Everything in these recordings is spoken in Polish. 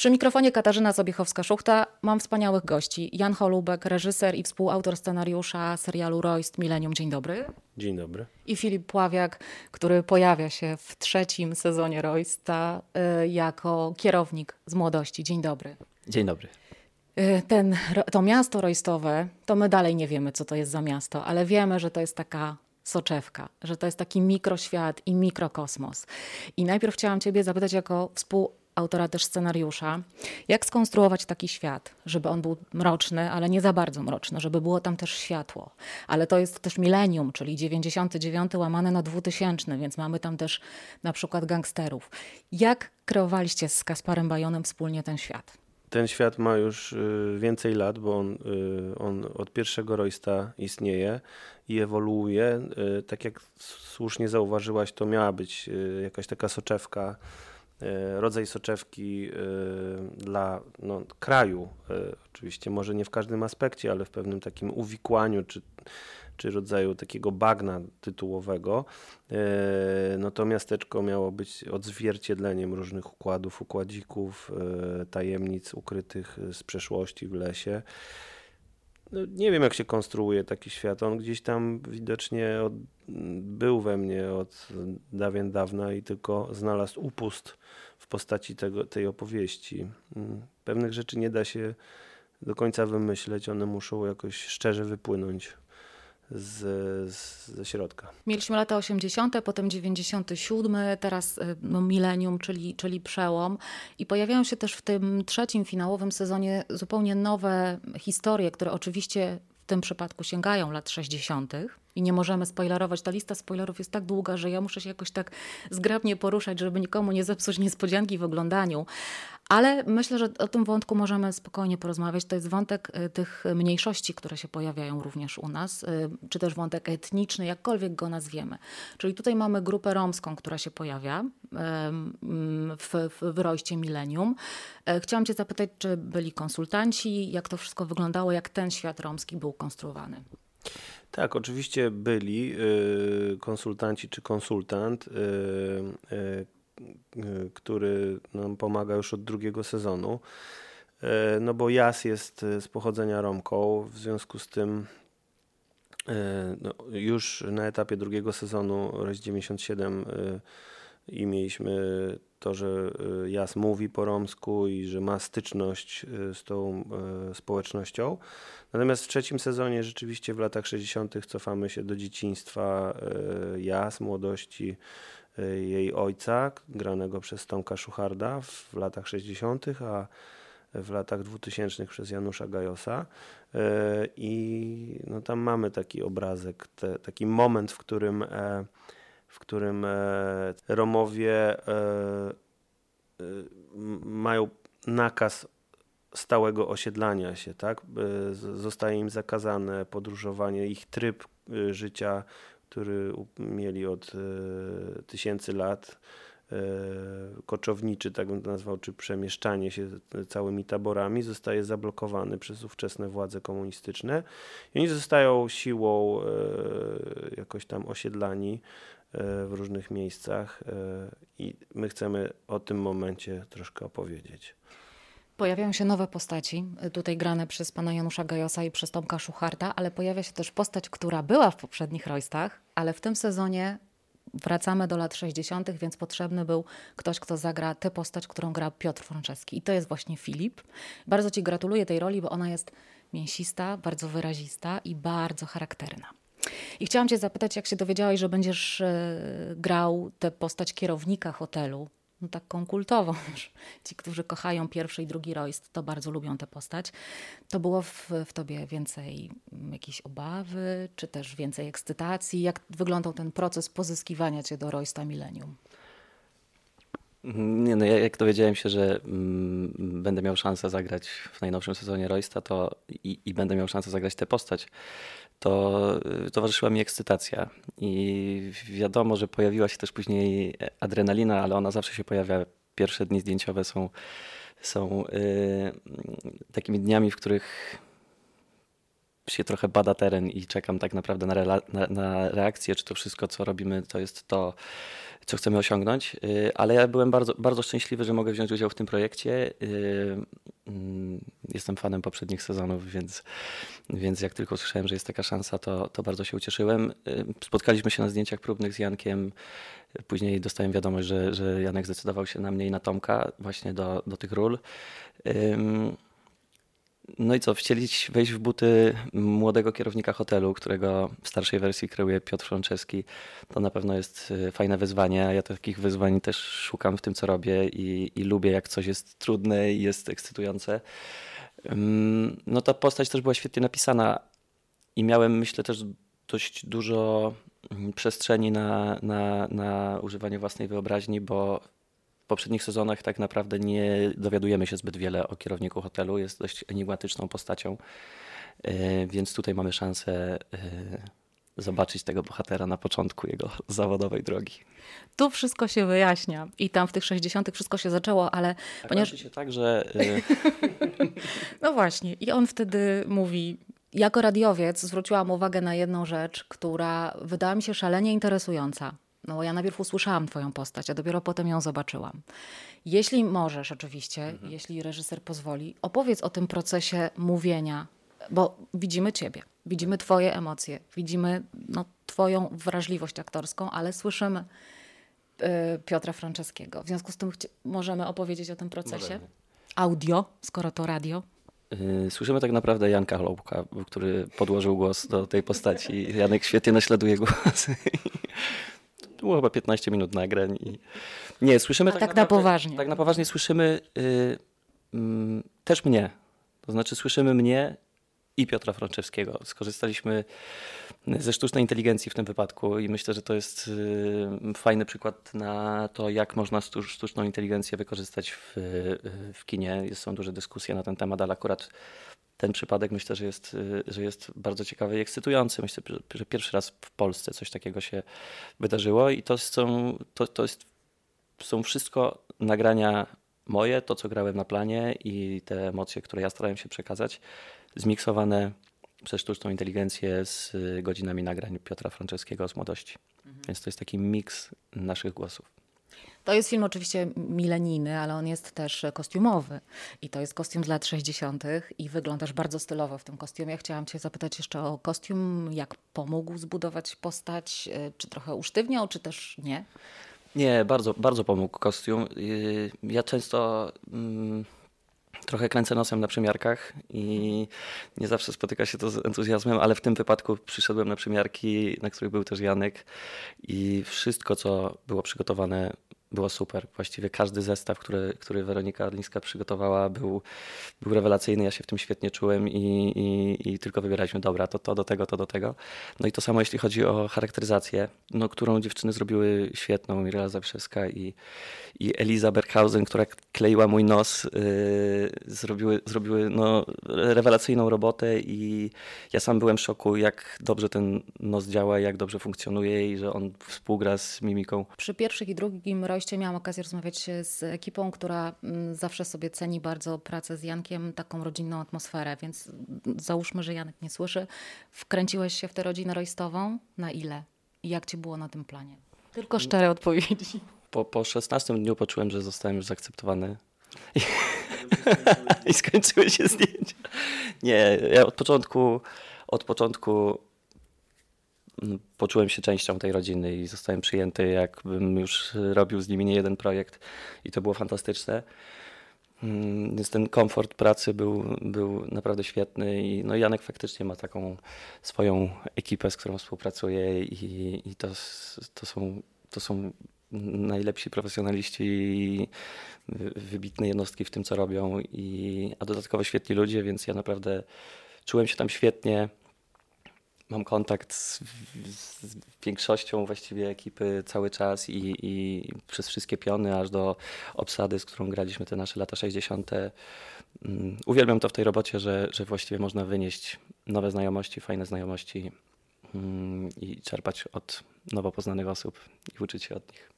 Przy mikrofonie Katarzyna Sobiechowska-Szuchta mam wspaniałych gości. Jan Holubek, reżyser i współautor scenariusza serialu Royst Millennium. Dzień dobry. Dzień dobry. I Filip Pławiak, który pojawia się w trzecim sezonie Roysta y, jako kierownik z młodości. Dzień dobry. Dzień dobry. Y, ten, to miasto rojstowe, to my dalej nie wiemy, co to jest za miasto, ale wiemy, że to jest taka soczewka, że to jest taki mikroświat i mikrokosmos. I najpierw chciałam Ciebie zapytać, jako współautora też scenariusza, jak skonstruować taki świat, żeby on był mroczny, ale nie za bardzo mroczny, żeby było tam też światło. Ale to jest też milenium, czyli 99 łamane na 2000, więc mamy tam też na przykład gangsterów. Jak kreowaliście z Kasparem Bajonem wspólnie ten świat? Ten świat ma już y, więcej lat, bo on, y, on od pierwszego Roysta istnieje i ewoluuje. Y, tak jak słusznie zauważyłaś, to miała być jakaś taka soczewka, rodzaj soczewki dla no, kraju. Oczywiście może nie w każdym aspekcie, ale w pewnym takim uwikłaniu czy czy rodzaju takiego bagna tytułowego. E, no to miasteczko miało być odzwierciedleniem różnych układów, układzików, e, tajemnic ukrytych z przeszłości w lesie. No, nie wiem, jak się konstruuje taki świat. On gdzieś tam widocznie od, był we mnie od dawien dawna i tylko znalazł upust w postaci tego, tej opowieści. Mm, pewnych rzeczy nie da się do końca wymyśleć, one muszą jakoś szczerze wypłynąć z, z, ze środka. Mieliśmy lata 80., potem 97, teraz y, no, milenium, czyli, czyli przełom. I pojawiają się też w tym trzecim finałowym sezonie zupełnie nowe historie, które oczywiście w tym przypadku sięgają lat 60. I nie możemy spoilerować. Ta lista spoilerów jest tak długa, że ja muszę się jakoś tak zgrabnie poruszać, żeby nikomu nie zepsuć niespodzianki w oglądaniu. Ale myślę, że o tym wątku możemy spokojnie porozmawiać. To jest wątek y, tych mniejszości, które się pojawiają również u nas, y, czy też wątek etniczny, jakkolwiek go nazwiemy. Czyli tutaj mamy grupę romską, która się pojawia w, w wyroście milenium. E, chciałam Cię zapytać, czy byli konsultanci, jak to wszystko wyglądało, jak ten świat romski był konstruowany. Tak, oczywiście byli y, konsultanci czy konsultant, Y, który nam pomaga już od drugiego sezonu. Y, no bo Jas jest z pochodzenia Romką, w związku z tym y, no, już na etapie drugiego sezonu Roz 97 i mieliśmy to, że Jas mówi po romsku i że ma styczność z tą społecznością. Natomiast w trzecim sezonie rzeczywiście w latach 60. cofamy się do dzieciństwa Jas, młodości jej ojca, granego przez Tomka Szucharda w latach 60., a w latach 2000 przez Janusza Gajosa. I no, tam mamy taki obrazek, te, taki moment, w którym, e, w którym e, Romowie mają nakaz stałego osiedlania się, tak? Zostaje im zakazane podróżowanie, ich tryb życia który mieli od e, tysięcy lat, e, koczowniczy, tak bym to nazwał, czy przemieszczanie się całymi taborami, zostaje zablokowany przez ówczesne władze komunistyczne i oni zostają siłą e, jakoś tam osiedlani w różnych miejscach i my chcemy o tym momencie troszkę opowiedzieć. Pojawiają się nowe postaci, tutaj grane przez pana Janusza Gajosa i przez Tomka Szucharta, ale pojawia się też postać, która była w poprzednich Roystach, ale w tym sezonie wracamy do lat 60., więc potrzebny był ktoś, kto zagra tę postać, którą gra Piotr Franceski. I to jest właśnie Filip. Bardzo Ci gratuluję tej roli, bo ona jest mięsista, bardzo wyrazista i bardzo charakterna. I chciałam Cię zapytać, jak się dowiedziałeś, że będziesz e, grał tę postać kierownika hotelu no, taką kultową. Ci, którzy kochają pierwszy i drugi Royst, to bardzo lubią tę postać. To było w, w tobie więcej jakiejś obawy, czy też więcej ekscytacji? Jak wyglądał ten proces pozyskiwania cię do Roysta Millennium? Nie, no jak dowiedziałem się, że mm, będę miał szansę zagrać w najnowszym sezonie Roysta to i, i, będę miał szansę zagrać tę postać, to y, towarzyszyła mi ekscytacja. I wiadomo, że pojawiła się też później adrenalina, ale ona zawsze się pojawia. Pierwsze dni zdjęciowe są, są yy, takimi dniami, w których się trochę bada teren i czekam tak naprawdę na, na, na reakcję, czy to wszystko, co robimy, to jest to, co chcemy osiągnąć. Y, ale ja byłem bardzo, bardzo szczęśliwy, że mogę wziąć udział w tym projekcie. Y, mm, jestem fanem poprzednich sezonów, więc, więc jak tylko słyszałem, że jest taka szansa, to, to bardzo się ucieszyłem. Y, spotkaliśmy się na zdjęciach próbnych z Jankiem. Później dostałem wiadomość, że, że Janek zdecydował się na mnie i na Tomka właśnie do, do tych ról. No i co, wcielić, wejść w buty młodego kierownika hotelu, którego w starszej wersji kreuje Piotr Franceski, to na pewno jest y, fajne wyzwanie. Ja takich wyzwań też szukam w tym, co robię i, i lubię, jak coś jest trudne i jest ekscytujące. No ta postać też była świetnie napisana i miałem, myślę, też dość dużo mm, przestrzeni na, na, na używanie własnej wyobraźni, bo poprzednich sezonach tak naprawdę nie dowiadujemy się zbyt wiele o kierowniku hotelu. Jest dość enigmatyczną postacią, e, więc tutaj mamy szansę e, zobaczyć tego bohatera na początku jego zawodowej drogi. Tu wszystko się wyjaśnia i tam w tych 60. wszystko się zaczęło, ale tak ponieważ. się tak, że. E, no właśnie, i on wtedy mówi. Jako radiowiec zwróciłam uwagę na jedną rzecz, która wydała mi się szalenie interesująca. No bo ja najpierw usłyszałam twoją postać, a dopiero potem ją zobaczyłam. Jeśli możesz oczywiście, mhm. jeśli reżyser pozwoli, opowiedz o tym procesie mówienia, bo widzimy ciebie, widzimy twoje emocje, widzimy no, twoją wrażliwość aktorską, ale słyszymy y, Piotra Franceskiego. W związku z tym możemy opowiedzieć o tym procesie? Możemy. Audio, skoro to radio. Y, słyszymy tak naprawdę Janka Chłopka, który podłożył głos do tej postaci. Janek świetnie naśladuje głos. Było chyba 15 minut nagrań. I... Nie, słyszymy tak, tak naprawdę, na poważnie. Tak na poważnie słyszymy y, y, też mnie. To znaczy słyszymy mnie i Piotra Franczewskiego. Skorzystaliśmy ze sztucznej inteligencji w tym wypadku i myślę, że to jest y, fajny przykład na to, jak można sztuczną inteligencję wykorzystać w, y, w kinie. Są duże dyskusje na ten temat, ale akurat ten przypadek myślę, że jest, y, że jest bardzo ciekawy i ekscytujący. Myślę, że pierwszy raz w Polsce coś takiego się wydarzyło i to są, to, to jest, są wszystko nagrania moje, to co grałem na planie i te emocje, które ja starałem się przekazać, zmiksowane przez sztuczną inteligencję z godzinami nagrań Piotra Franceskiego z młodości. Mhm. Więc to jest taki miks naszych głosów. To jest film oczywiście milenijny, ale on jest też kostiumowy. I to jest kostium z lat 60. i wyglądasz bardzo stylowo w tym kostiumie. Chciałam Cię zapytać jeszcze o kostium. Jak pomógł zbudować postać? Y, czy trochę usztywniał, czy też nie? Nie, bardzo, bardzo pomógł kostium. Y, ja często. Mm, trochę kręcę nosem na przymiarkach i nie zawsze spotyka się to z entuzjazmem, ale w tym wypadku przyszedłem na przymiarki, na których był też Janek i wszystko, co było przygotowane było super. Właściwie każdy zestaw, który, który Weronika Adlińska przygotowała, był, był rewelacyjny. Ja się w tym świetnie czułem i, i, i, tylko wybieraliśmy, dobra, to to do tego, to do tego. No i to samo jeśli chodzi o charakteryzację, no, którą dziewczyny zrobiły świetną, Mirela Zawszewska i, i Eliza Berghausen, która kleiła mój nos, yy, zrobiły, zrobiły no, rewelacyjną robotę i ja sam byłem w szoku, jak dobrze ten nos działa, jak dobrze funkcjonuje i że on współgra z mimiką. Przy pierwszych i drugim dojście miałam okazję rozmawiać z ekipą, która mm, zawsze sobie ceni bardzo pracę z Jankiem, taką rodzinną atmosferę, więc załóżmy, że Janek nie słyszy. Wkręciłeś się w tę rodzinę rojstową? Na ile? I jak ci było na tym planie? Tylko szczere odpowiedzi. Po, po 16 dniu poczułem, że zostałem już zaakceptowany. I, I skończyły się zdjęcia. Nie, ja od początku, od początku poczułem się częścią tej rodziny i zostałem przyjęty, jakbym już robił z nimi nie jeden projekt i to było fantastyczne. Mm, więc ten komfort pracy był, był naprawdę świetny i no Janek faktycznie ma taką swoją ekipę, z którą współpracuje i, i to, to, są, to są najlepsi profesjonaliści i wybitne jednostki w tym, co robią, i, a dodatkowo świetni ludzie, więc ja naprawdę czułem się tam świetnie mam kontakt z, z, większością właściwie ekipy cały czas i, i, przez wszystkie piony, aż do obsady, z którą graliśmy te nasze lata 60. Um, uwielbiam to w tej robocie, że, że właściwie można wynieść nowe znajomości, fajne znajomości i czerpać od nowo poznanych osób i uczyć się od nich.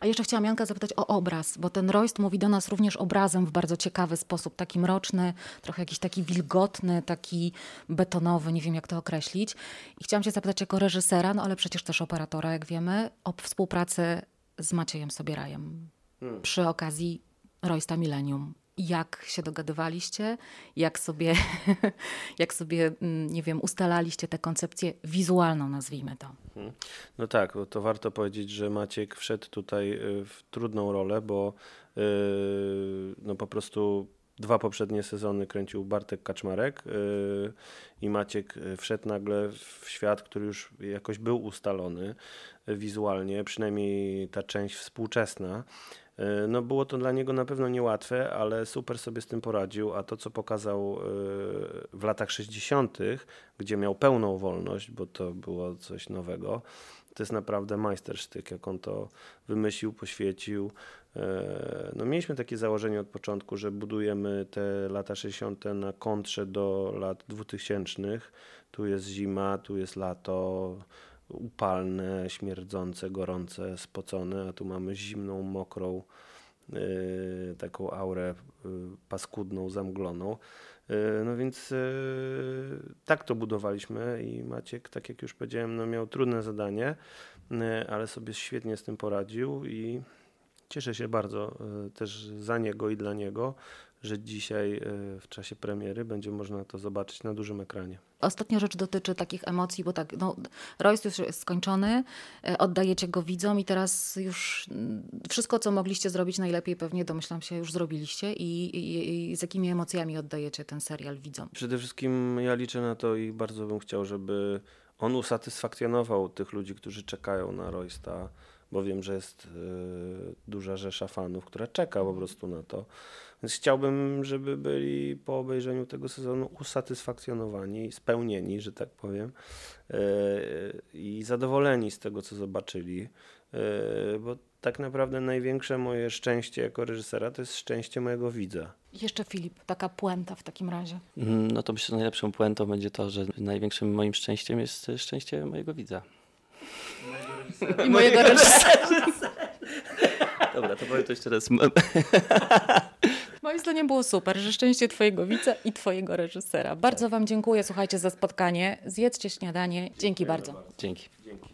A jeszcze chciałam Janka zapytać o obraz, bo ten Royst mówi do nas również obrazem w bardzo ciekawy sposób, taki mroczny, trochę jakiś taki wilgotny, taki betonowy, nie wiem jak to określić. I chciałam cię zapytać jako reżysera, no ale przecież też operatora, jak wiemy, o współpracę z Maciejem Sobierajem przy okazji Roysta Millennium. Jak się dogadywaliście, jak sobie, jak sobie, mm, nie wiem, ustalaliście tę koncepcję wizualną, nazwijmy to. No tak, to warto powiedzieć, że Maciek wszedł tutaj y, w trudną rolę, bo y, no po prostu dwa poprzednie sezony kręcił Bartek Kaczmarek y, i Maciek wszedł nagle w świat, który już jakoś był ustalony wizualnie, przynajmniej ta część współczesna. Y, No było to dla niego na pewno niełatwe, ale super sobie z tym poradził, a to co pokazał y, w latach 60., gdzie miał pełną wolność, bo to było coś nowego, to jest naprawdę majstersztyk, jak on to wymyślił, poświecił. E, No mieliśmy takie założenie od początku, że budujemy te lata 60. na kontrze do lat 2000. Tu jest zima, tu jest lato, upalne, śmierdzące, gorące, spocone, a tu mamy zimną, mokrą, yy, taką aurę yy, paskudną, zamgloną. Yy, No więc tak to budowaliśmy i Maciek, tak jak już powiedziałem, no miał trudne zadanie, ale sobie świetnie z tym poradził i cieszę się bardzo też za niego i dla niego, że dzisiaj yy, w czasie premiery będzie można to zobaczyć na dużym ekranie. Ostatnia rzecz dotyczy takich emocji, bo tak, no, Royce już jest skończony, e, oddajecie go widzom i teraz już mm, wszystko, co mogliście zrobić najlepiej, pewnie domyślam się, już zrobiliście i, i, i z jakimi emocjami oddajecie ten serial widzom? Przede wszystkim ja liczę na to i bardzo bym chciał, żeby on usatysfakcjonował tych ludzi, którzy czekają na Roysta, bo wiem, że jest y, duża rzesza fanów, która czeka po prostu na to. Więc chciałbym, żeby byli po obejrzeniu tego sezonu usatysfakcjonowani, spełnieni, że tak powiem, y, i zadowoleni z tego, co zobaczyli, y, bo tak naprawdę największe moje szczęście jako reżysera to jest szczęście mojego widza. Jeszcze Filip, taka puenta w takim razie. Mm, No to myślę, że najlepszą puentą będzie to, że największym moim szczęściem jest e, szczęście mojego widza. I mojego reżysera. Dobra, to powiem to jeszcze raz. Moim zdaniem było super, że szczęście twojego widza i twojego reżysera. Bardzo wam dziękuję, słuchajcie, za spotkanie. Zjedzcie śniadanie. Dzięki bardzo. Dzięki. Dzięki.